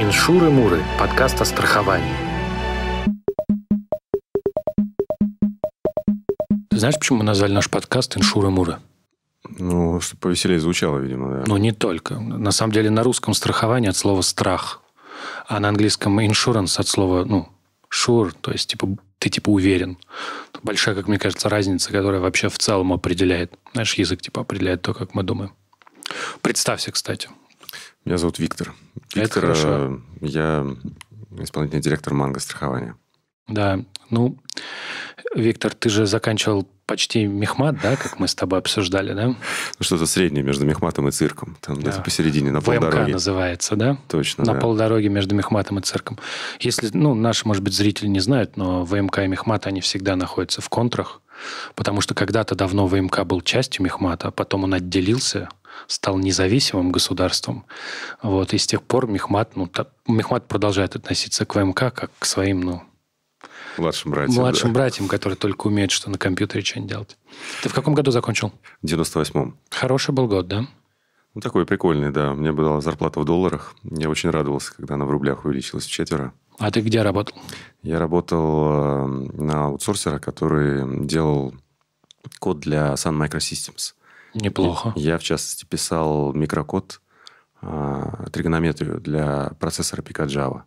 Иншуры-муры. Подкаст о страховании. Ты знаешь, почему мы назвали наш подкаст «Иншуры-муры»? Ну, чтобы повеселее звучало, видимо, да. Ну, не только. На самом деле на русском страхование от слова «страх», а на английском insurance от слова, ну, sure, то есть, типа, ты, типа, уверен. Большая, как мне кажется, разница, которая вообще в целом определяет. Наш язык, типа, определяет то, как мы думаем. Представься, кстати. Меня зовут Виктор. Это Виктор, хорошо. э, я исполнительный директор манго страхования. Да, ну, Виктор, ты же заканчивал почти мехмат, да, как мы с тобой обсуждали, да? Ну, что-то среднее между мехматом и цирком. Там Да. где-то посередине, на ВМК полдороге. называется, да? Точно, на да. полдороге между мехматом и цирком. Если, ну, наши, может быть, зрители не знают, но ВМК и мехмат, они всегда находятся в контрах, потому что когда-то давно ВМК был частью мехмата, а потом он отделился, стал независимым государством. Вот, и с тех пор мехмат, ну, та- мехмат продолжает относиться к ВМК как к своим, ну, Младшим братьям. младшим да. братьям, которые только умеют что на компьютере что-нибудь делать. Ты в каком году закончил? В 98-м. Хороший был год, да? Ну, такой прикольный, да. У меня была зарплата в долларах. Я очень радовался, когда она в рублях увеличилась в четверо. А ты где работал? Я работал э, на аутсорсера, который делал код для Sun Microsystems. Неплохо. Я, в частности, писал микрокод, а, тригонометрию для процессора Pika.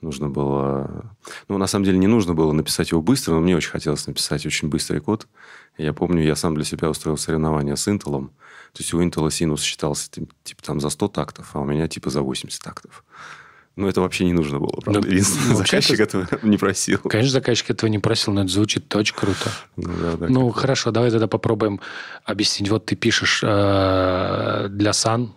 Нужно было... Ну, на самом деле, не нужно было написать его быстро, но мне очень хотелось написать очень быстрый код. Я помню, я сам для себя устроил соревнования с Intel. То есть у Intel синус считался тип- типа там за 100 тактов, а у меня типа за 80 тактов. Но это вообще не нужно было, правда. Ну, Единственное, ну, заказчик этого не просил. Конечно, заказчик этого не просил, но это звучит очень круто. Ну, да, да, Ну, хорошо, давай тогда попробуем объяснить. Вот ты пишешь э, для сан,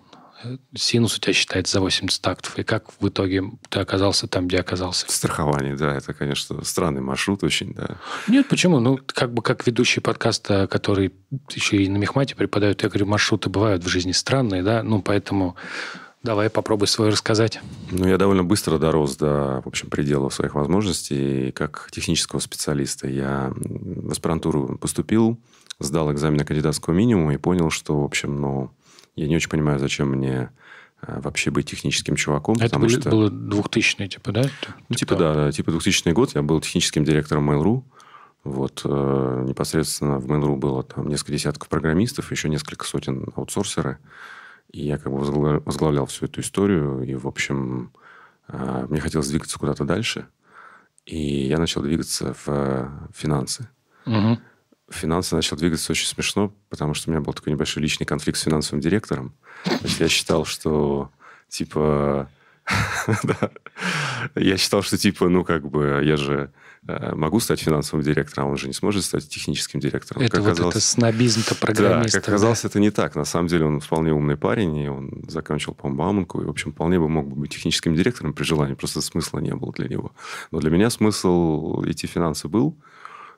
синус у тебя считается за 80 тактов. И как в итоге ты оказался там, где оказался? Страхование, да, это, конечно, странный маршрут очень, да. Нет, почему? Ну, как бы как ведущий подкаста, который еще и на мехмате преподают, я говорю, маршруты бывают в жизни странные, да, ну, поэтому давай попробуй свой рассказать. Ну, я довольно быстро дорос до, в общем, пределов своих возможностей. И как технического специалиста я в аспирантуру поступил, сдал экзамен на кандидатского минимума и понял, что, в общем, ну, я не очень понимаю, зачем мне э, вообще быть техническим чуваком, Это потому были- что... было 2000 типа, да? Ну, типа, да, да, типа 2000 год я был техническим директором Mail.ru. Вот, э, непосредственно в Mail.ru было там несколько десятков программистов, еще несколько сотен аутсорсеры. И я как бы возгла- возглавлял всю эту историю. И, в общем, э, мне хотелось двигаться куда-то дальше. И я начал двигаться в э, финансы. В финансы начал двигаться очень смешно, потому что у меня был такой небольшой личный конфликт с финансовым директором. То есть я считал, что типа... да. Я считал, что типа, ну, как бы, я же э, могу стать финансовым директором, он же не сможет стать техническим директором. Это Как вот оказалось- это снобизм-то да, программиста. как оказалось, это не так. На самом деле он вполне умный парень, и он закончил, по-моему, Бауманку, и, в общем, вполне бы мог бы быть техническим директором при желании, просто смысла не было для него. Но для меня смысл идти в финансы был.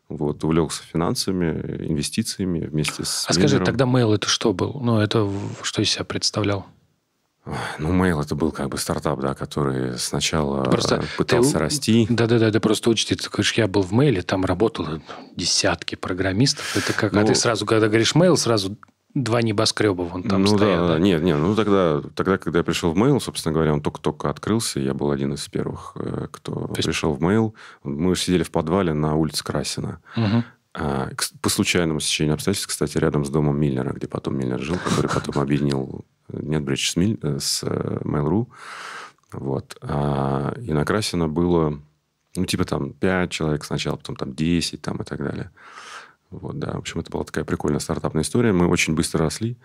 Вот, увлекся финансами, инвестициями вместе с А скажи, тогда mail это что был? Ну, это что из себя представлял? Ну, Mail это был как бы стартап, да, который сначала Просто э, пытался ты расти. Да-да-да, ты просто учти, ты говоришь, я был в мейле, там работало десятки программистов. Это как, а Ну- ты сразу, когда говоришь mail, сразу два небоскреба вон там ну стоят. да, да? нет, нет, ну тогда, тогда, когда я пришел в Mail, собственно говоря, он только-только открылся, я был один из первых, э, кто есть- пришел в Mail. Мы сидели в подвале на улице Красина. А, к- По случайному стечению обстоятельств, кстати, рядом с домом Миллера, где потом Миллер жил, который потом объединил С, Миль- э, с э, Mail.ru. Вот. А, И на Красина было, ну, типа там 5 человек сначала, потом там 10 там, и так далее. Вот, да. В общем, это была такая прикольная стартапная история. Мы очень быстро росли.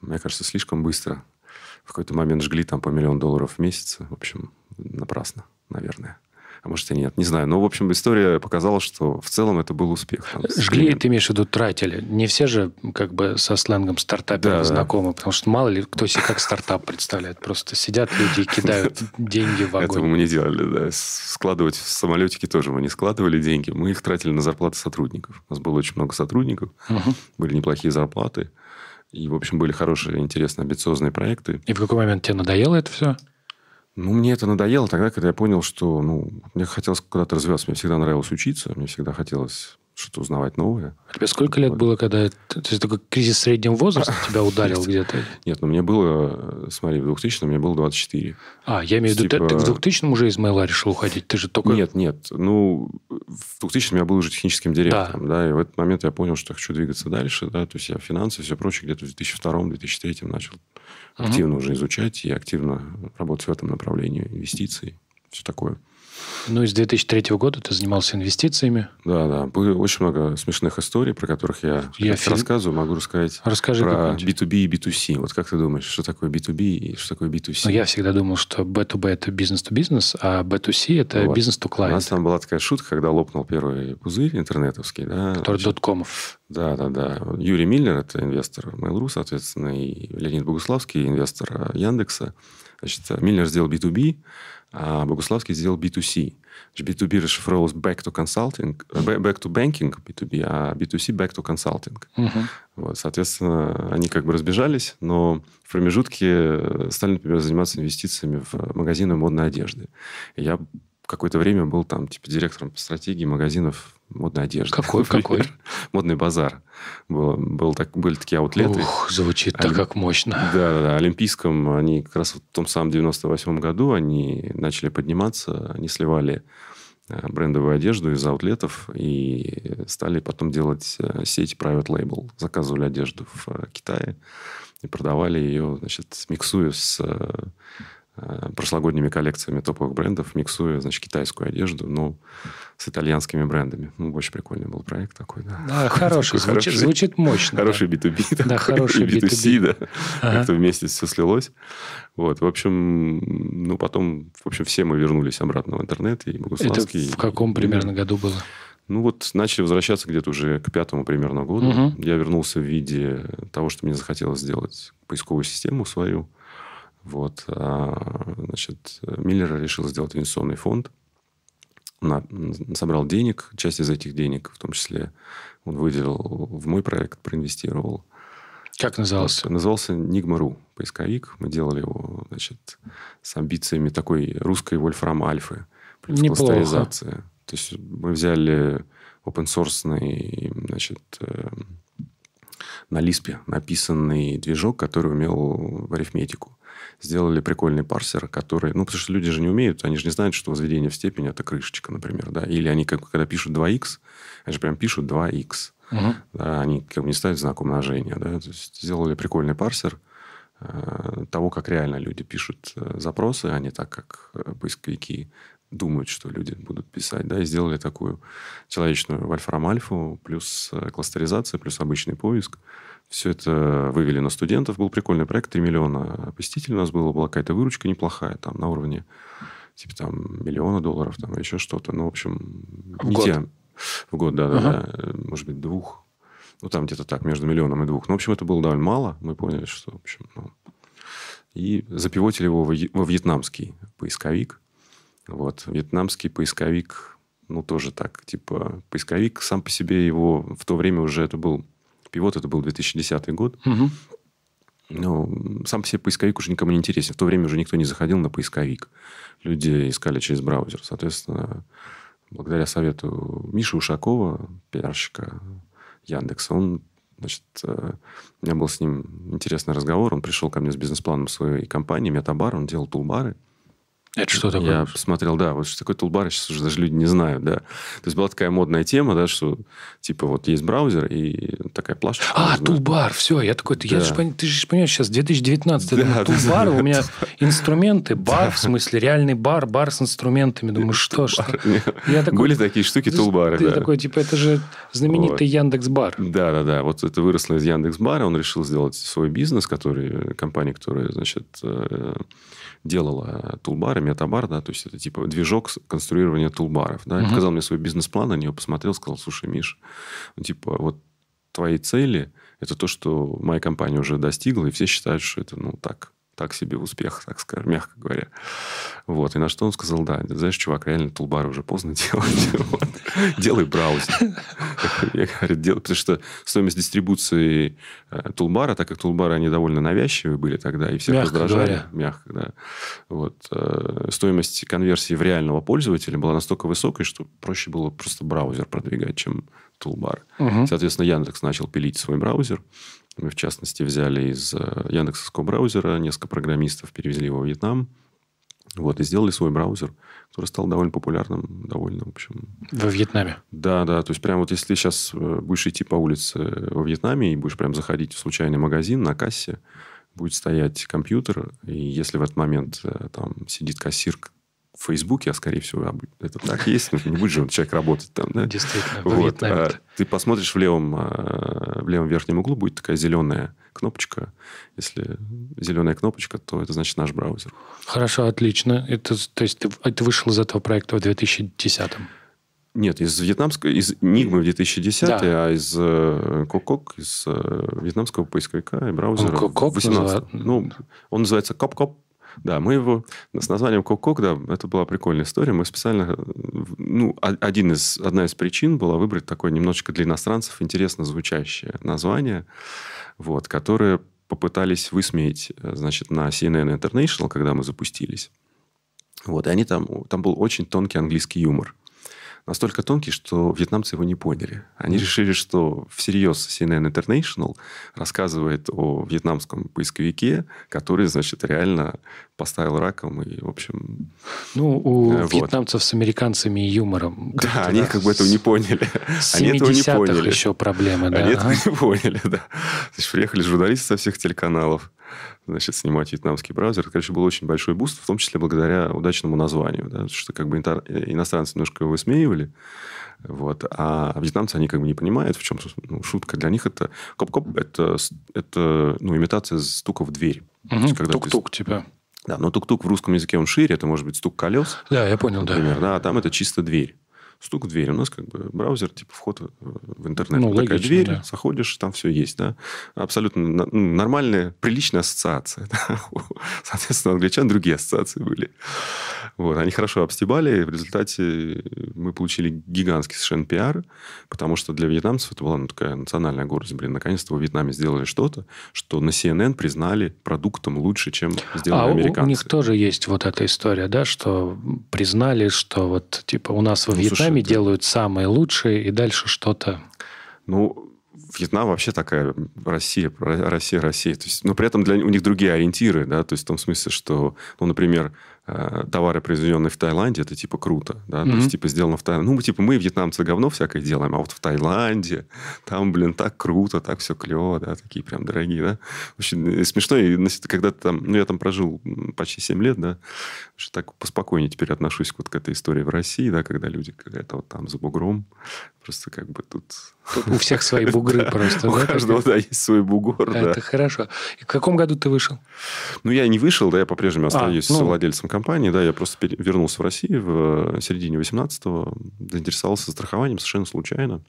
Мне кажется, слишком быстро. В какой-то момент жгли там по миллион долларов в месяц. В общем, напрасно, наверное. А может и нет, не знаю. Но, в общем, история показала, что в целом это был успех. Там, Жгли, ты имеешь в виду, тратили. Не все же как бы со сленгом стартаперов Да, да. знакомы, потому что мало ли кто себе как стартап представляет. Просто сидят люди и кидают деньги в Этого огонь. мы не делали, да. Складывать в самолетики тоже мы не складывали деньги. Мы их тратили на зарплаты сотрудников. У нас было очень много сотрудников. Были неплохие зарплаты. И, в общем, были хорошие, интересные, амбициозные проекты. И в какой момент тебе надоело это все? Ну, мне это надоело тогда, когда я понял, что ну, мне хотелось куда-то развиваться. Мне всегда нравилось учиться. Мне всегда хотелось что-то узнавать новое. А тебе сколько лет было, когда... То есть такой кризис среднего возраста тебя ударил где-то? Нет, ну мне было, смотри, в 2000 мне было 24. А, я имею в виду, ты- Типа- ты, к 2000 уже из Мейла решил уходить? Ты же только... Нет, нет. Ну, в 2000 я был уже техническим директором, да. и в этот момент я понял, что хочу двигаться дальше, да, то есть я финансы, все прочее, где-то в 2002-2003 начал активно уже изучать и активно работать в этом направлении, инвестиций, все такое. Ну, и с 2003 года ты занимался инвестициями. Да, да. Было очень много смешных историй, про которых я, Я фильм- рассказываю, могу рассказать Расскажи про какой-нибудь. B2B и B2C. Вот как ты думаешь, что такое B2B и что такое B2C? Ну, я всегда думал, что B2B – это бизнес-то-бизнес, а B2C – это Вот. бизнес-то У нас там была такая шутка, когда лопнул первый пузырь интернетовский, да. который значит, доткомов. Да, да, да. Юрий Миллер, это инвестор Mail.ru, соответственно, и Леонид Богуславский, инвестор э, Яндекса. Значит, Миллер сделал B2B, а Богуславский сделал B2C. Значит, B2B расшифровывалось back to consulting, э, ba- back to banking, B2B, а B2C back to consulting. Мгм. Вот, соответственно, они как бы разбежались, но в промежутке э, стали, например, заниматься инвестициями в магазины модной одежды. И я какое-то время был там, типа, директором по стратегии магазинов модной одежды. Какой, Например, какой? Модный базар. Был, был так, были такие аутлеты. Ух, звучит так как мощно. Да, да, да. Олимпийском они как раз в том самом 98 году они начали подниматься, они сливали э, брендовую одежду из аутлетов и стали потом делать э, сеть private label. Заказывали одежду в э, Китае и продавали ее, значит, миксуя с прошлогодними коллекциями топовых брендов, миксуя, значит, китайскую одежду, но с итальянскими брендами. Ну, очень прикольный был проект такой, да. Да, хороший, Такой звучит, звучит мощно. да. Хороший B2B. Да, такой, хороший и B2C, да. Ага. Как-то вместе все слилось. Вот, в общем, ну, потом, в общем, все мы вернулись обратно в интернет, и Это Богуславский. в каком и- примерно году было? Ну, вот начали возвращаться где-то уже к пятому примерно году. Мгм. Я вернулся в виде того, что мне захотелось сделать поисковую систему свою. Вот. А, значит, Миллер решил сделать инвестиционный фонд. На- собрал денег. Часть из этих денег, в том числе, он выделил в мой проект, проинвестировал. Как назывался? Вот. Назывался Nigma.ru, поисковик. Мы делали его, значит, с амбициями такой русской Вольфрам Альфы. Плюс Неплохо. кластеризация. То есть мы взяли open source значит, э, на Лиспе написанный движок, который умел в арифметику. Сделали прикольный парсер, который... Ну, потому что люди же не умеют, они же не знают, что возведение в степень – это крышечка, например. Да? Или они, как, когда пишут 2х, они же прям пишут 2х. Мгм. Да, они как бы не ставят знак умножения. Да? То есть сделали прикольный парсер э, того, как реально люди пишут э, запросы, а не так, как э, поисковики думают, что люди будут писать. Да? И сделали такую человечную вольфрам-альфу, плюс э, кластеризация, плюс обычный поиск. Все это вывели на студентов. Был прикольный проект. 3 миллиона посетителей у нас было. Была какая-то выручка неплохая. Там на уровне типа там миллиона долларов, там еще что-то. Ну, в общем, В не год? те- В год, да, да, Ага. да. Может быть, двух. Ну, там где-то так, между миллионом и двух. Ну, в общем, это было довольно мало. Мы поняли, что, в общем, ну... И запивотили его во вьетнамский поисковик. Вот. Вьетнамский поисковик, ну, тоже так, типа, поисковик сам по себе его в то время уже это был... Пивот это был 2010 год. Мгм. Ну, сам по себе поисковик уже никому не интересен. В то время уже никто не заходил на поисковик. Люди искали через браузер. Соответственно, благодаря совету Миши Ушакова, пиарщика Яндекса, он, значит, э, у меня был с ним интересный разговор. Он пришел ко мне с бизнес-планом своей компании Метабар. Он делал тулбары. Это что такое? Я посмотрел, да, вот что такое тулбар, сейчас уже даже люди не знают, да. То есть была такая модная тема, да, что типа вот есть браузер и такая плашечка. А, можно- тулбар, все, я такой, я Да. же пон- ты же понимаешь, сейчас 2019, я Да, думаю, да, тулбар, да. у меня инструменты, бар, в смысле, реальный бар, бар с инструментами, думаю, что, что? Я такой, Были такие штуки, ты- тулбары, Ты да. такой, типа, это же знаменитый Яндекс Бар. Да, да, да. Вот это выросло из Яндекс.Бара. Он решил сделать свой бизнес, который, компания, которая, значит, э, делала тулбары, метабар, да, то есть это типа движок конструирования тулбаров, да. Мгм. показал мне свой бизнес-план, на него посмотрел, сказал, слушай, Миш, ну, типа, вот твои цели – это то, что моя компания уже достигла, и все считают, что это, ну, так, так себе успех, так скажем, мягко говоря. Вот. И на что он сказал, да, знаешь, чувак, реально тулбары уже поздно делать. Делай браузер. Я говорю, делай, потому что стоимость дистрибуции э, тулбара, так как тулбары, они довольно навязчивые были тогда, и всех Мягко раздражали. Мягко, да. Вот. э, Стоимость конверсии в реального пользователя была настолько высокой, что проще было просто браузер продвигать, чем тулбар. Соответственно, Яндекс начал пилить свой браузер. Мы, в частности, взяли из э, Яндексовского браузера несколько программистов, перевезли его в Вьетнам. Вот, и сделали свой браузер, который стал довольно популярным, довольно, в общем... Во Вьетнаме? Да, да. То есть, прям вот если ты сейчас э, будешь идти по улице во Вьетнаме и будешь прям заходить в случайный магазин на кассе, будет стоять компьютер, и если в этот момент э, там сидит кассир в Фейсбуке, а скорее всего это так есть, ну, не будет же человек работать там, да? Действительно, вот. а, Ты посмотришь в левом, а, в левом верхнем углу будет такая зеленая кнопочка. Если зеленая кнопочка, то это значит наш браузер. Хорошо, отлично. Это, то есть ты, ты вышел из этого проекта в 2010 нет, из вьетнамского, из Нигмы в 2010, да. а из э, Cốc Cốc, из э, вьетнамского поисковика и браузера он Cốc Cốc 18. Ну, он называется Коп-Коп. Да, мы его с названием Cốc Cốc, да, это была прикольная история. Мы специально, ну, один из, одна из причин была выбрать такое немножечко для иностранцев интересно звучащее название, вот, которое попытались высмеять, значит, на CNN International, когда мы запустились. Вот, и они там, там был очень тонкий английский юмор настолько тонкий, что вьетнамцы его не поняли. Они решили, что всерьез CNN International рассказывает о вьетнамском поисковике, который, значит, реально поставил раком и, в общем... Ну, у э, вот. вьетнамцев с американцами и юмором. Да, они как бы этого не поняли. Они этого не поняли. еще проблемы, да. Они этого не поняли, да. Значит, приехали журналисты со всех телеканалов значит, снимать вьетнамский браузер. Это, конечно, был очень большой буст, в том числе благодаря удачному названию. Да, что как бы иностранцы немножко его высмеивали. Вот. А вьетнамцы, они как бы не понимают, в чем ну, шутка. Для них это... Коп-коп – это, это ну, имитация стука в дверь. Угу, тук-тук, ты... типа. Да, но тук-тук в русском языке он шире, это может быть стук колес. Да, я понял, например, да. да. А там это чисто дверь стук в дверь. У нас как бы браузер, типа вход в интернет. Ну, Такая логично, дверь, да. заходишь, там все есть. Да? Абсолютно ну, нормальная, приличная ассоциация. Да? Соответственно, у англичан другие ассоциации были. Вот. Они хорошо обстебали. В результате мы получили гигантский совершенно пиар, потому что для вьетнамцев это была ну, такая национальная гордость. Блин, наконец-то в Вьетнаме сделали что-то, что на CNN признали продуктом лучше, чем сделали а американцы. у них тоже есть вот эта история, да, что признали, что вот типа у нас во ну, Вьетнаме сами делают самые лучшие, и дальше что-то... Ну, Вьетнам вообще такая Россия, Россия, Россия. То есть, но при этом для у них другие ориентиры, да, то есть в том смысле, что, ну, например, товары, произведенные в Таиланде, это типа круто, да, mm-hmm. то есть типа сделано в Таиланде. Ну, типа мы, вьетнамцы, говно всякое делаем, а вот в Таиланде там, блин, так круто, так все клево, да, такие прям дорогие, да. Очень э, смешно, и когда там, ну, я там прожил почти 7 лет, да, что так поспокойнее теперь отношусь вот к этой истории в России, да, когда люди какая-то вот там за бугром, просто как бы тут... Тут у всех свои бугры просто, У каждого, да, есть свой бугор, да. Это хорошо. И в каком году ты вышел? Ну, я не вышел, да, я по-прежнему а, остаюсь ну владельцем компании, да, я просто вернулся в Россию в э, середине 18-го, заинтересовался страхованием совершенно случайно.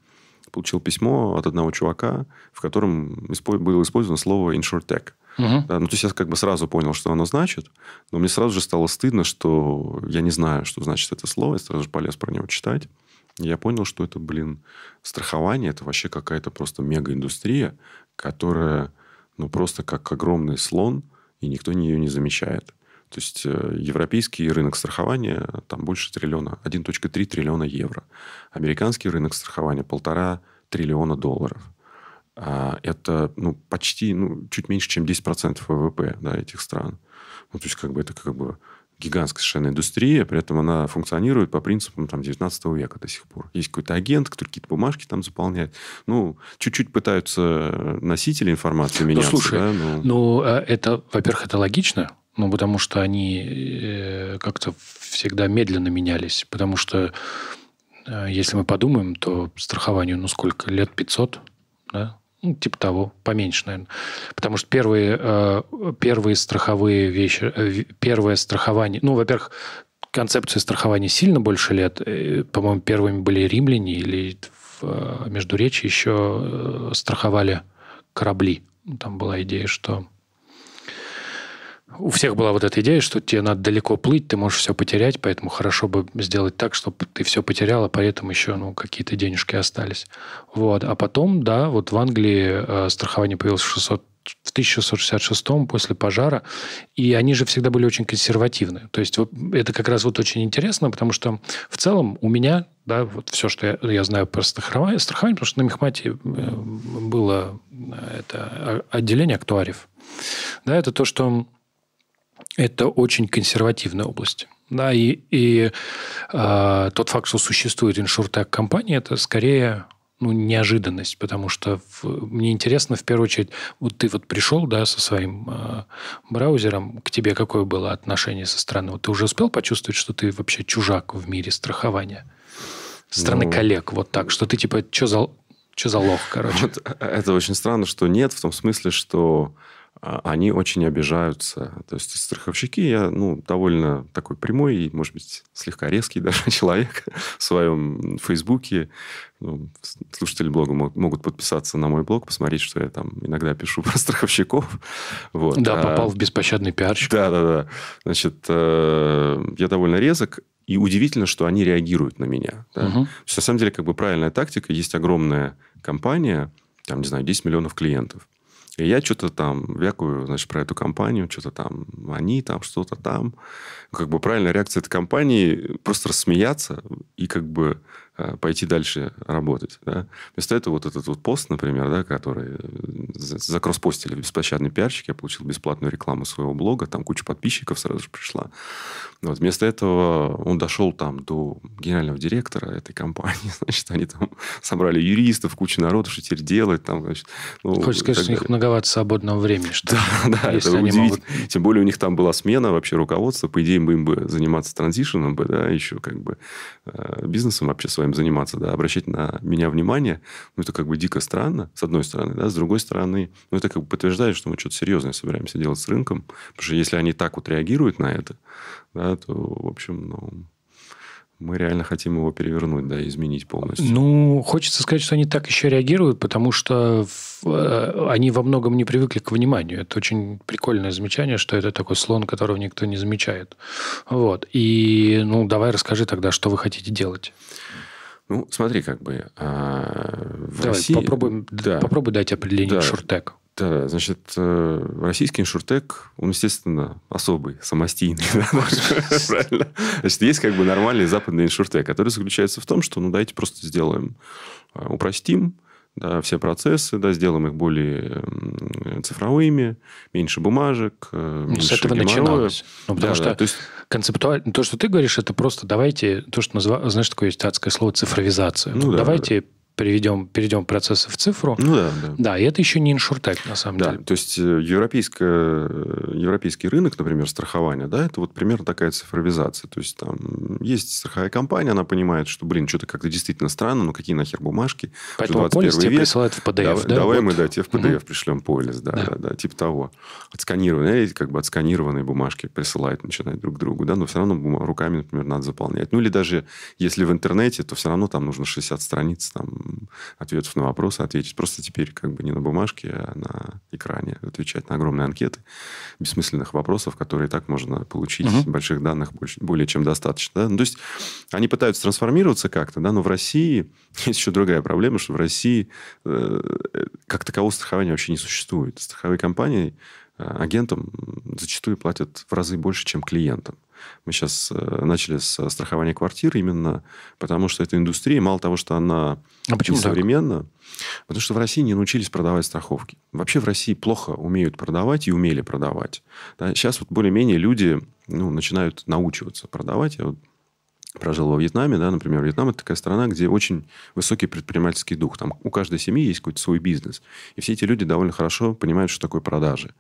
Получил письмо от одного чувака, в котором было использовано слово InsurTech. Угу. Да, ну, то есть я как бы сразу понял, что оно значит, но мне сразу же стало стыдно, что я не знаю, что значит это слово, я сразу же полез про него читать. Я понял, что это, блин, страхование, это вообще какая-то просто мега-индустрия, которая, ну, просто как огромный слон, и никто ее не замечает. То есть э, европейский рынок страхования там больше триллиона, 1.3 триллиона евро. Американский рынок страхования полтора триллиона долларов. А это ну, почти ну, чуть меньше, чем 10% ВВП да, этих стран. Ну, то есть как бы это как бы гигантская совершенно индустрия, при этом она функционирует по принципам там, 19 века до сих пор. Есть какой-то агент, который какие-то бумажки там заполняет. Ну, чуть-чуть пытаются носители информации меняться. Ну, слушай, да, но... ну, а это, во-первых, это логично, ну, потому что они э, как-то всегда медленно менялись. Потому что, э, если мы подумаем, то страхованию, ну, сколько? Лет 500, да? Ну, типа того, поменьше, наверное. Потому что первые, э, первые страховые вещи, первое страхование... Ну, во-первых, концепция страхования сильно больше лет. По-моему, первыми были римляне или в Междуречии еще страховали корабли. Там была идея, что у всех была вот эта идея, что тебе надо далеко плыть, ты можешь все потерять, поэтому хорошо бы сделать так, чтобы ты все потерял, а поэтому еще ну, какие-то денежки остались. Вот. А потом, да, вот в Англии э, страхование появилось в 600 в 1666 после пожара, и они же всегда были очень консервативны. То есть вот это как раз вот очень интересно, потому что в целом у меня, да, вот все, что я, я знаю про страхование, страхование, потому что на Мехмате э, было э, это отделение актуариев. Да, это то, что это очень консервативная область. Да, и, и э, тот факт, что существует иншуртек компания, это скорее ну, неожиданность, потому что в, мне интересно, в первую очередь, вот ты вот пришел, да, со своим э, браузером, к тебе какое было отношение со стороны? Вот ты уже успел почувствовать, что ты вообще чужак в мире страхования? Со стороны ну, коллег, вот так, что ты типа, что за, что за лох, короче? Вот, э, это очень странно, что нет, в том смысле, что они очень обижаются. То есть страховщики, я ну, довольно такой прямой и, может быть, слегка резкий даже человек в своем Фейсбуке. Ну, слушатели блога могут подписаться на мой блог, посмотреть, что я там иногда пишу про страховщиков. Вот. Да, а, попал в беспощадный пиарщик. Да, да, да. Значит, э, я довольно резок. И удивительно, что они реагируют на меня. Да? Угу. Есть, на самом деле, как бы правильная тактика. Есть огромная компания, там, не знаю, 10 миллионов клиентов. И я что-то там вякую, значит, про эту компанию, что-то там, они там, что-то там. Как бы правильная реакция этой компании просто рассмеяться и как бы пойти дальше работать. Да? Вместо этого вот этот вот пост, например, да, который э, закросспостили беспощадный пиарщик, я получил бесплатную рекламу своего блога, там куча подписчиков сразу же пришла. Вот. Вместо этого он дошел там до генерального директора этой компании, значит, они там собрали юристов, кучу народу, что теперь делать. Там, значит, ну, Хочешь сказать, что у них многовато свободного времени, что Да, да, это удивительно. Могут... Тем более у них там была смена вообще руководства, по идее, им бы заниматься транзишеном, бы, да, еще как бы э, бизнесом вообще своим своим заниматься, да, обращать на меня внимание, ну, это как бы дико странно, с одной стороны, да, с другой стороны, ну, это как бы подтверждает, что мы что-то серьезное собираемся делать с рынком, потому что если они так вот реагируют на это, да, то, в общем, ну, мы реально хотим его перевернуть, да, изменить полностью. Ну, хочется сказать, что они так еще реагируют, потому что э, они во многом не привыкли к вниманию. Это очень прикольное замечание, что это такой слон, которого никто не замечает. Вот. И, ну, давай расскажи тогда, что вы хотите делать. Ну, смотри, как бы а, в Давай, России... Попробуем, да. попробуй дать определение да. шуртек. Да, значит, э, российский иншуртек, он, естественно, особый, самостийный. Правильно? Значит, есть как бы нормальный западный иншуртек, который заключается в том, что, ну, давайте просто сделаем, э, упростим, да, все процессы, да, сделаем их более цифровыми, меньше бумажек, э, меньше С этого геморроя. начиналось. Ну, потому да, что да, то есть... концептуально, то, что ты говоришь, это просто давайте, то, что называется, знаешь, такое есть адское слово цифровизация. Ну, да, давайте да переведем, перейдем процессы в цифру. Ну да, да. Да, и это еще не иншуртек, на самом да, деле. То есть, э, европейская, европейский рынок, например, страхования, да, это вот примерно такая цифровизация. То есть, там есть страховая компания, она понимает, что, блин, что-то как-то действительно странно, ну какие нахер бумажки? Поэтому полис тебе присылают в PDF, давай, да? Давай вот. мы, да, тебе в PDF угу. пришлем полис, да, да, да, да, типа того. Отсканированные, как бы отсканированные бумажки присылают, начинают друг другу, да, но все равно руками, например, надо заполнять. Ну, или даже если в интернете, то все равно там нужно 60 страниц там ответов на вопросы ответить. Просто теперь как бы не на бумажке, а на экране отвечать на огромные анкеты бессмысленных вопросов, которые и так можно получить. Угу. Больших данных больше, более чем достаточно. Да? Ну, то есть они пытаются трансформироваться как-то, да, но в России есть еще другая проблема, что в России э, как такового страхования вообще не существует. Страховые компании э, агентам зачастую платят в разы больше, чем клиентам. Мы сейчас э, начали с страхования квартир именно потому, что эта индустрия, мало того, что она а почему современна, потому что в России не научились продавать страховки. Вообще в России плохо умеют продавать и умели продавать. Да, сейчас вот более-менее люди ну, начинают научиваться продавать. Я вот прожил во Вьетнаме, да, например, Вьетнам это такая страна, где очень высокий предпринимательский дух. Там у каждой семьи есть какой-то свой бизнес. И все эти люди довольно хорошо понимают, что такое продажи.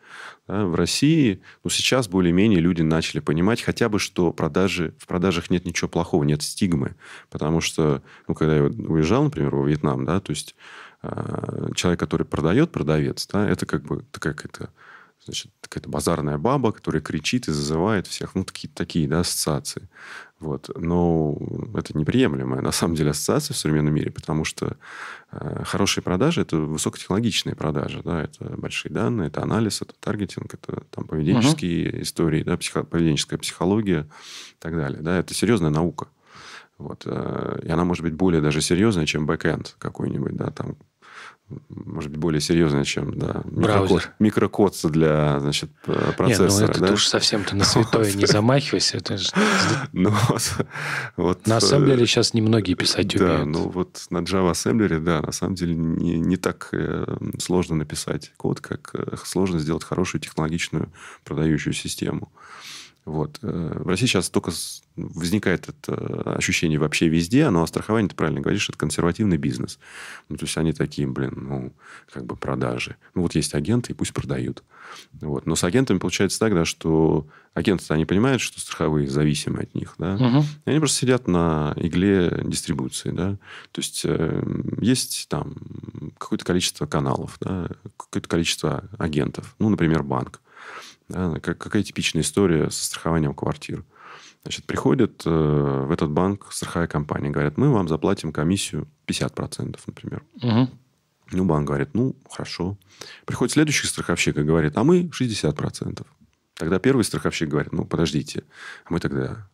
Да, в России, ну, сейчас более-менее люди начали понимать хотя бы, что продажи, в продажах нет ничего плохого, нет стигмы. Потому что, ну, когда я уезжал, например, во Вьетнам, да, то есть э, человек, который продает, продавец, да, это как бы такая какая-то значит, какая-то базарная баба, которая кричит и зазывает всех. Ну, такие, такие да, ассоциации. Вот. Но это неприемлемая, на самом деле, ассоциация в современном мире, потому что э, хорошие продажи – это высокотехнологичные продажи. Да? Это большие данные, это анализ, это таргетинг, это там, поведенческие угу. истории, да? Психо- поведенческая психология и так далее. Да? Это серьезная наука. Вот. Э, и она может быть более даже серьезная, чем бэкэнд какой-нибудь. Да? Там может быть, более серьезная, чем да, микрокод, микрокод для значит, процессора. Нет, ну это да? ты уж совсем-то на святое не замахивайся. Это же... ну, вот, на ассемблере сейчас немногие писать умеют. Да, ну вот на Java Assembler, да, на самом деле не, не так э, сложно написать код, как э, сложно сделать хорошую технологичную продающую систему. Вот. Э, в России сейчас только возникает это ощущение вообще везде, но страхование, ты правильно говоришь, это консервативный бизнес. Ну, то есть они такие, блин, ну, как бы продажи. Ну, вот есть агенты, и пусть продают. Вот. Но с агентами получается так, да, что агенты они понимают, что страховые зависимы от них, да, угу. и они просто сидят на игле дистрибуции, да. То есть э, есть там какое-то количество каналов, да, какое-то количество агентов. Ну, например, банк. Да, как, какая типичная история со страхованием квартир. Значит, приходит э, в этот банк страховая компания, говорят, мы вам заплатим комиссию 50%, например. Угу. Ну, банк говорит, ну, хорошо. Приходит следующий страховщик и говорит, а мы 60%. Тогда первый страховщик говорит, ну, подождите, а мы тогда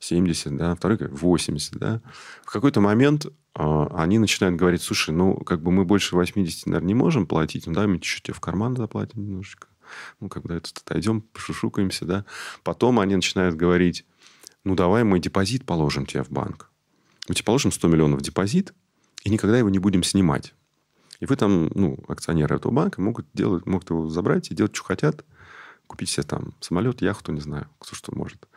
70, да, второй говорит 80, да. В какой-то момент э, они начинают говорить, слушай, ну, как бы мы больше 80, наверное, не можем платить, ну, да, мы чуть-чуть тебе в карман заплатим немножечко. Ну, когда это отойдем, пошушукаемся, да. Потом они начинают говорить, ну, давай мы депозит положим тебе в банк. Мы тебе положим 100 миллионов депозит, и никогда его не будем снимать. И вы там, ну, акционеры этого банка могут, делать, могут его забрать и делать, что хотят купить себе там самолет, яхту, не знаю, кто что может.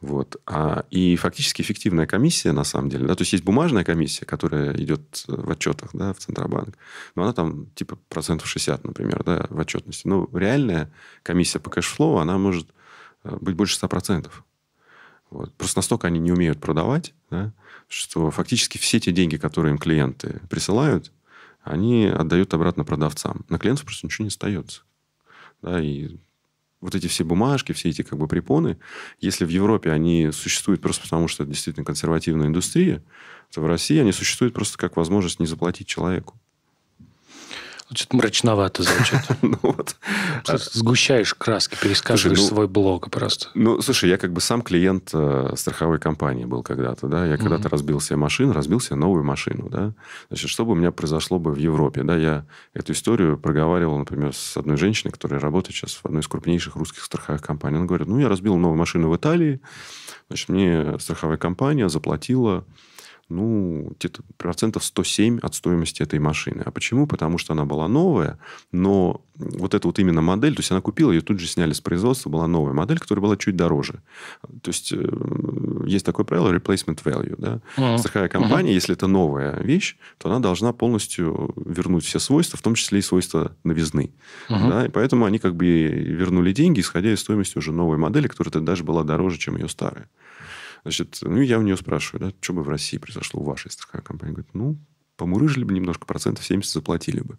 Вот. А, и фактически эффективная комиссия, на самом деле, да, то есть есть бумажная комиссия, которая идет в отчетах, да, в Центробанк, но она там типа процентов 60, например, да, в отчетности. Но реальная комиссия по cash flow, она может э, быть больше 100%. Вот. Просто настолько они не умеют продавать, да, что фактически все те деньги, которые им клиенты присылают, они отдают обратно продавцам. На клиентов просто ничего не остается. Да, и вот эти все бумажки, все эти как бы препоны, если в Европе они существуют просто потому, что это действительно консервативная индустрия, то в России они существуют просто как возможность не заплатить человеку. Что-то мрачновато звучит. ну, вот. Сгущаешь краски, пересказываешь слушай, ну, свой блог просто. Ну, слушай, я как бы сам клиент э, страховой компании был когда-то, да. Я mm-hmm. когда-то разбил себе машину, разбил себе новую машину, да. Значит, что бы у меня произошло бы в Европе, да, я эту историю проговаривал, например, с одной женщиной, которая работает сейчас в одной из крупнейших русских страховых компаний. Она говорит, ну, я разбил новую машину в Италии, значит, мне страховая компания заплатила ну, где-то процентов 107 от стоимости этой машины. А почему? Потому что она была новая, но вот эта вот именно модель, то есть она купила, ее тут же сняли с производства, была новая модель, которая была чуть дороже. То есть э, есть такое правило replacement value. Да? Uh-huh. Страховая компания, uh-huh. если это новая вещь, то она должна полностью вернуть все свойства, в том числе и свойства новизны. Uh-huh. Да? И поэтому они как бы вернули деньги, исходя из стоимости уже новой модели, которая даже была дороже, чем ее старая. Значит, ну, я у нее спрашиваю, да, что бы в России произошло у вашей страховой компании? Говорит, ну, помурыжили бы немножко, процентов 70 заплатили бы.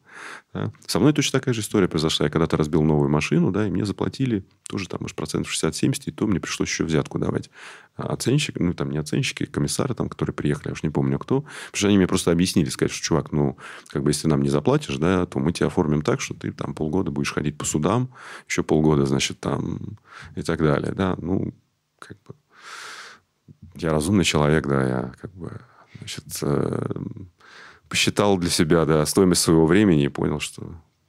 Да. Со мной точно такая же история произошла. Я когда-то разбил новую машину, да, и мне заплатили тоже там, может, процентов 60-70, и то мне пришлось еще взятку давать. А оценщик, ну, там не оценщики, комиссары, там, которые приехали, я уж не помню кто, потому что они мне просто объяснили, сказать, что, чувак, ну, как бы, если нам не заплатишь, да, то мы тебя оформим так, что ты там полгода будешь ходить по судам, еще полгода, значит, там, и так далее, да, ну, как бы, я разумный человек, да, я как бы, значит, э, посчитал для себя, да, стоимость своего времени и понял, что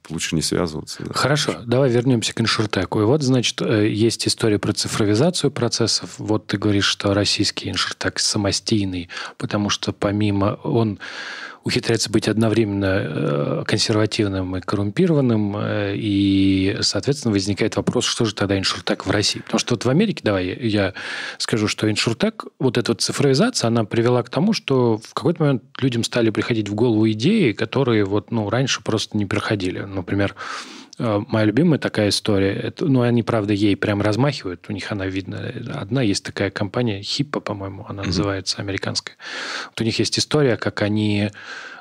лучше не связываться. Да. Хорошо, давай вернемся к иншуртеку. И вот, значит, э, есть история про цифровизацию процессов. Вот ты говоришь, что российский иншуртек самостийный, потому что помимо он ухитряется быть одновременно э, консервативным и коррумпированным, э, и, соответственно, возникает вопрос, что же тогда иншуртек в России? Потому что вот в Америке, давай я скажу, что иншуртек, вот эта вот цифровизация, она привела к тому, что в какой-то момент людям стали приходить в голову идеи, которые вот, ну, раньше просто не приходили. Например, моя любимая такая история, это, ну, они, правда, ей прям размахивают, у них она видно. Одна есть такая компания, Хиппа, по-моему, она mm-hmm. называется, американская. Вот у них есть история, как они...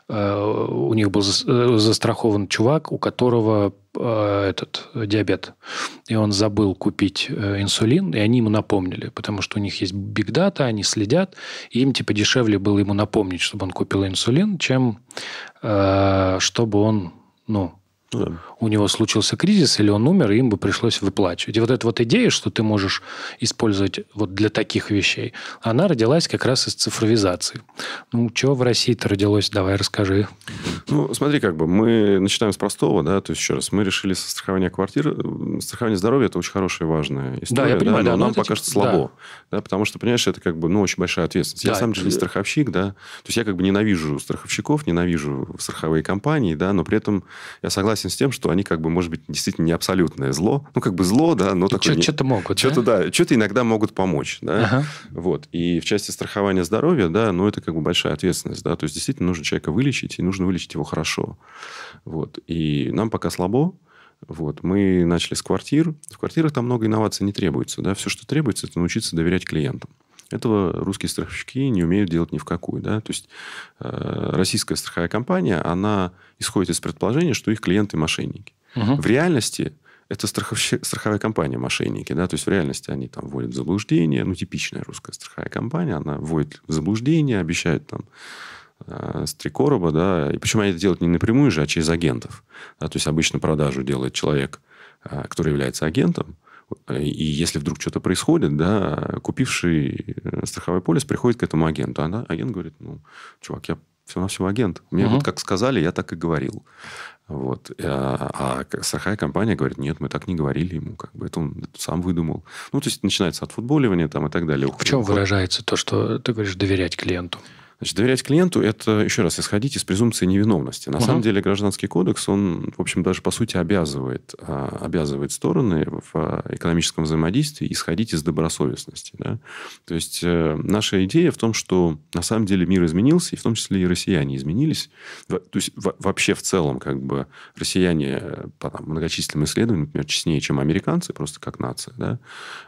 Э, у них был э, застрахован чувак, у которого этот диабет, и он забыл купить инсулин, и они ему напомнили, потому что у них есть бигдата, они следят, и им типа дешевле было ему напомнить, чтобы он купил инсулин, чем чтобы он, Ну, да. У него случился кризис, или он умер, и им бы пришлось выплачивать. И вот эта вот идея, что ты можешь использовать вот для таких вещей, она родилась как раз из цифровизации. Ну, что в России-то родилось? Давай расскажи. Ну, смотри, как бы мы начинаем с простого, да, то есть еще раз, мы решили со страхования квартир, страхование здоровья – это очень хорошая и важная история. Да, я понимаю, да, но да, нам пока типа... что слабо, да. да, потому что, понимаешь, это как бы, ну, очень большая ответственность. Да, я сам же не страховщик, да, то есть я как бы ненавижу страховщиков, ненавижу страховые компании, да, но при этом я согласен с тем, что они как бы, может быть, действительно не абсолютное зло, ну, как бы зло, да, но такое... Что-то могут, Что-то, да, да что-то иногда могут помочь, да, ага. вот. И в части страхования здоровья, да, ну, это как бы большая ответственность, да, то есть действительно нужно человека вылечить, и нужно вылечить его хорошо, вот. И нам пока слабо, вот. Мы начали с квартир. В квартирах там много инноваций не требуется. Да? Все, что требуется, это научиться доверять клиентам. Этого русские страховщики не умеют делать ни в какую. Да? То есть э, российская страховая компания, она исходит из предположения, что их клиенты мошенники. Угу. В реальности это страховщ... страховая компания мошенники. Да? То есть в реальности они там вводят в заблуждение. Ну, типичная русская страховая компания. Она вводит в заблуждение, обещает там э, с три короба, да, и причем они это делают не напрямую же, а через агентов. Да? То есть обычно продажу делает человек, э, который является агентом, и если вдруг что-то происходит, да, купивший э, страховой полис приходит к этому агенту. А агент говорит, ну, чувак, я все-навсего агент. Мне угу. вот как сказали, я так и говорил. Вот. А, а страховая компания говорит, нет, мы так не говорили ему. Как бы это он сам выдумал. Ну, то есть, начинается от футболивания там, и так далее. В чем выражается то, что ты говоришь доверять клиенту? Значит, доверять клиенту – это, еще раз, исходить из презумпции невиновности. На угу. самом деле, гражданский кодекс, он, в общем, даже по сути обязывает, а, обязывает стороны в экономическом взаимодействии исходить из добросовестности. Да? То есть, э, наша идея в том, что на самом деле мир изменился, и в том числе и россияне изменились. То есть, вообще в целом, как бы, россияне э, по там, многочисленным исследованиям, например, честнее, чем американцы, просто как нация. Да?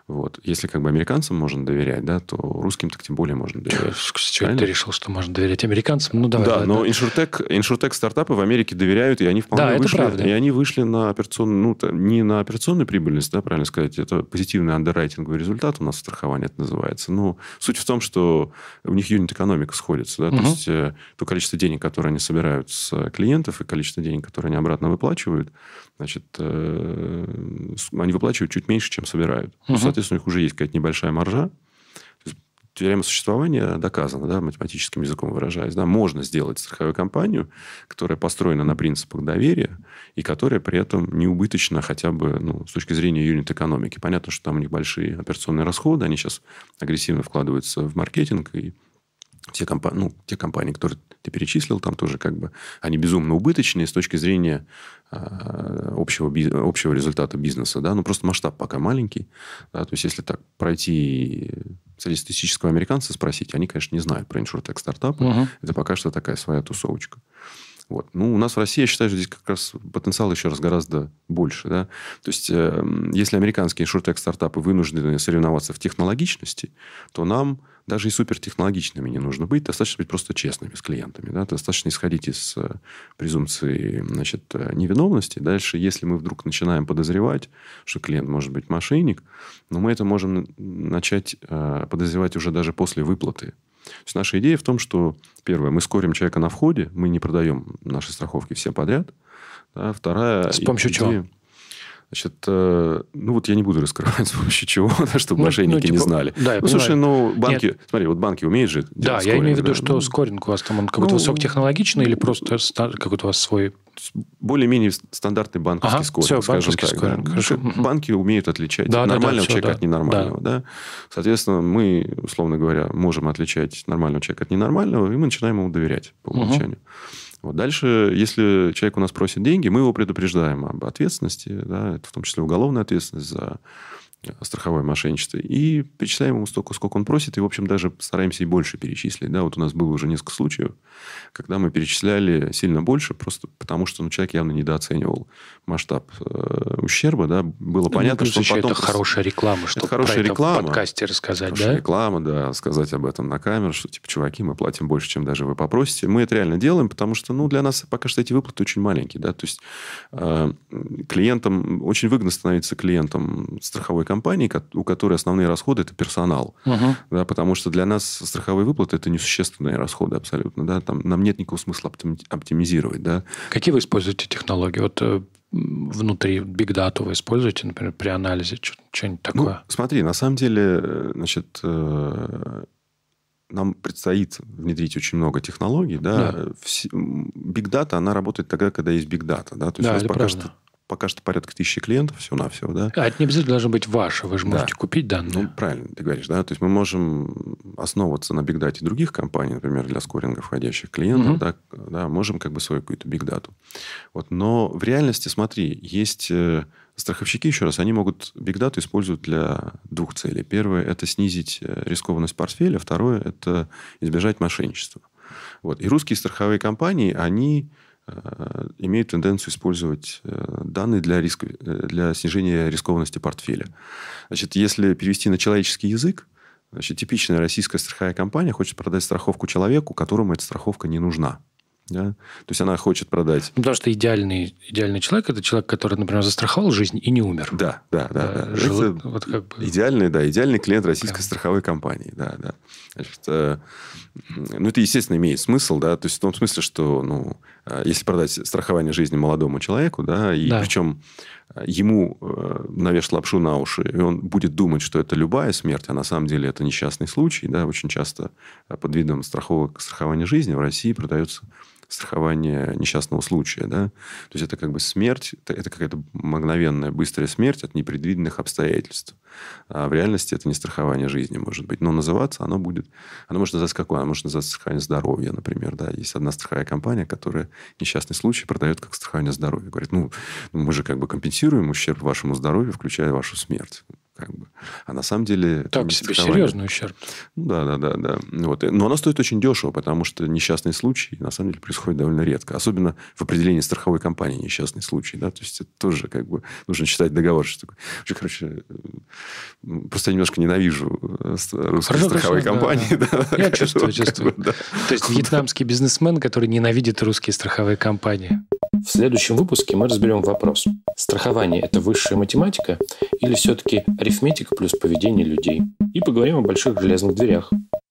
Вот. Если как бы американцам можно доверять, да, то русским так тем более можно доверять. С чего ты решил, что что можно доверять американцам. Ну, давай, да, ладно. но иншуртек, иншуртек стартапы в Америке доверяют, и они вполне да, вышли. Это правда. И они вышли на операционную, ну, не на операционную прибыльность, да, правильно сказать, это позитивный андеррайтинговый результат у нас страхование это называется. Но суть в том, что у них юнит-экономика сходится. Да? Угу. То есть, э, то количество денег, которые они собирают с клиентов, и количество денег, которые они обратно выплачивают, значит, э, они выплачивают чуть меньше, чем собирают. Угу. Соответственно, у них уже есть какая-то небольшая маржа, теорема существования доказана, да, математическим языком выражаясь. Да, можно сделать страховую компанию, которая построена на принципах доверия и которая при этом не убыточна хотя бы ну, с точки зрения юнит-экономики. Понятно, что там у них большие операционные расходы, они сейчас агрессивно вкладываются в маркетинг и все компании, ну, те компании, которые ты перечислил, там тоже как бы они безумно убыточные с точки зрения общего, общего результата бизнеса, да, ну просто масштаб пока маленький, да, то есть если так пройти среднестатистического американца спросить, они, конечно, не знают про иншуртек стартапы, угу. это пока что такая своя тусовочка. Вот. Ну, у нас в России, я считаю, что здесь как раз потенциал еще раз гораздо больше. Да? То есть, э, если американские иншуртек стартапы вынуждены соревноваться в технологичности, то нам даже и супертехнологичными не нужно быть. Достаточно быть просто честными с клиентами. Да? Достаточно исходить из э, презумпции значит, э, невиновности. Дальше, если мы вдруг начинаем подозревать, что клиент может быть мошенник, но мы это можем начать э, подозревать уже даже после выплаты. То есть наша идея в том, что, первое, мы скорим человека на входе, мы не продаем наши страховки все подряд. Да, вторая... С помощью идея, чего? Значит, э, ну вот я не буду раскрывать с помощью чего, да, чтобы ну, мошенники ну, типа, не знали. Да, ну, слушай, ну банки, Нет. смотри, вот банки умеют же Да, я имею в виду, да? что ну, скоринг у вас там он какой-то ну, высокотехнологичный или просто какой-то у вас свой... Более-менее стандартный банковский ага, скоринг, все, скажем так. Скоринг, да. хорошо. Банки умеют отличать да, нормального да, да, человека все, от ненормального. Да. Да? Соответственно, мы, условно говоря, можем отличать нормального человека от ненормального, и мы начинаем ему доверять по умолчанию. Угу. Вот. Дальше, если человек у нас просит деньги, мы его предупреждаем об ответственности, да, это в том числе уголовная ответственность за страховое мошенничество. И перечисляем ему столько, сколько он просит. И, в общем, даже стараемся и больше перечислить. Да, вот у нас было уже несколько случаев, когда мы перечисляли сильно больше, просто потому что ну, человек явно недооценивал масштаб э, ущерба. Да. Было ну, понятно, что потом... Это хорошая реклама, что это хорошая реклама, в подкасте рассказать, хорошая да? реклама, да, сказать об этом на камеру, что, типа, чуваки, мы платим больше, чем даже вы попросите. Мы это реально делаем, потому что, ну, для нас пока что эти выплаты очень маленькие, да, то есть э, клиентам, очень выгодно становиться клиентом страховой компании, компании, у которой основные расходы – это персонал. Угу. Да, потому что для нас страховые выплаты – это несущественные расходы абсолютно. Да? Там, нам нет никакого смысла оптимизировать. Да? Какие вы используете технологии? Вот э, внутри Big Data вы используете, например, при анализе, что-нибудь ну, такое? Ну, смотри, на самом деле, э, значит, э, нам предстоит внедрить очень много технологий. Да? Да. Big Data, она работает тогда, когда есть Big Data. Да? То есть да, у нас пока правильно. что пока что порядка тысячи клиентов всего-навсего, да. А это не обязательно должно быть ваше, вы же можете да. купить данные. Ну, правильно ты говоришь, да. То есть мы можем основываться на бигдате других компаний, например, для скоринга входящих клиентов, угу. да, да, можем как бы свою какую-то бигдату. Вот. Но в реальности, смотри, есть э, страховщики, еще раз, они могут бигдату использовать для двух целей. Первое – это снизить э, рискованность портфеля. Второе – это избежать мошенничества. Вот. И русские страховые компании, они имеют тенденцию использовать э, данные для, риска, э, для снижения рискованности портфеля. Значит, если перевести на человеческий язык, значит, типичная российская страховая компания хочет продать страховку человеку, которому эта страховка не нужна. Да? То есть она хочет продать. Ну, потому что идеальный, идеальный человек это человек, который, например, застраховал жизнь и не умер. Да, да, да. да. Жил, это вот как бы... Идеальный, да, идеальный клиент российской Прям. страховой компании. Да, да. Значит, э, ну, это, естественно, имеет смысл, да, то есть в том смысле, что, ну, э, если продать страхование жизни молодому человеку, да, и да. причем э, ему э, навешать лапшу на уши, и он будет думать, что это любая смерть, а на самом деле это несчастный случай, да, очень часто под видом страховок страхования жизни в России продается страхование несчастного случая. Да? То есть это как бы смерть, это, это какая-то мгновенная, быстрая смерть от непредвиденных обстоятельств. А в реальности это не страхование жизни, может быть. Но называться оно будет... Оно может называться какое? Оно может называться страхование здоровья, например. Да? Есть одна страховая компания, которая несчастный случай продает как страхование здоровья. Говорит, ну, мы же как бы компенсируем ущерб вашему здоровью, включая вашу смерть как бы. А на самом деле... Так себе серьезный ущерб. Ну, да, да, да, да. Вот. Но оно стоит очень дешево, потому что несчастные случаи на самом деле происходят довольно редко. Особенно в определении страховой компании несчастный случай. Да? То есть это тоже как бы нужно читать договор. Что такое. Вообще, короче, просто я немножко ненавижу э, русские Хорошо, страховые хорошо, компании. Да, да. Я чувствую, чувствую. Как бы, да. То есть вьетнамский бизнесмен, который ненавидит русские страховые компании. В следующем выпуске мы разберем вопрос. Страхование – это высшая математика или все-таки арифметика плюс поведение людей? И поговорим о больших железных дверях –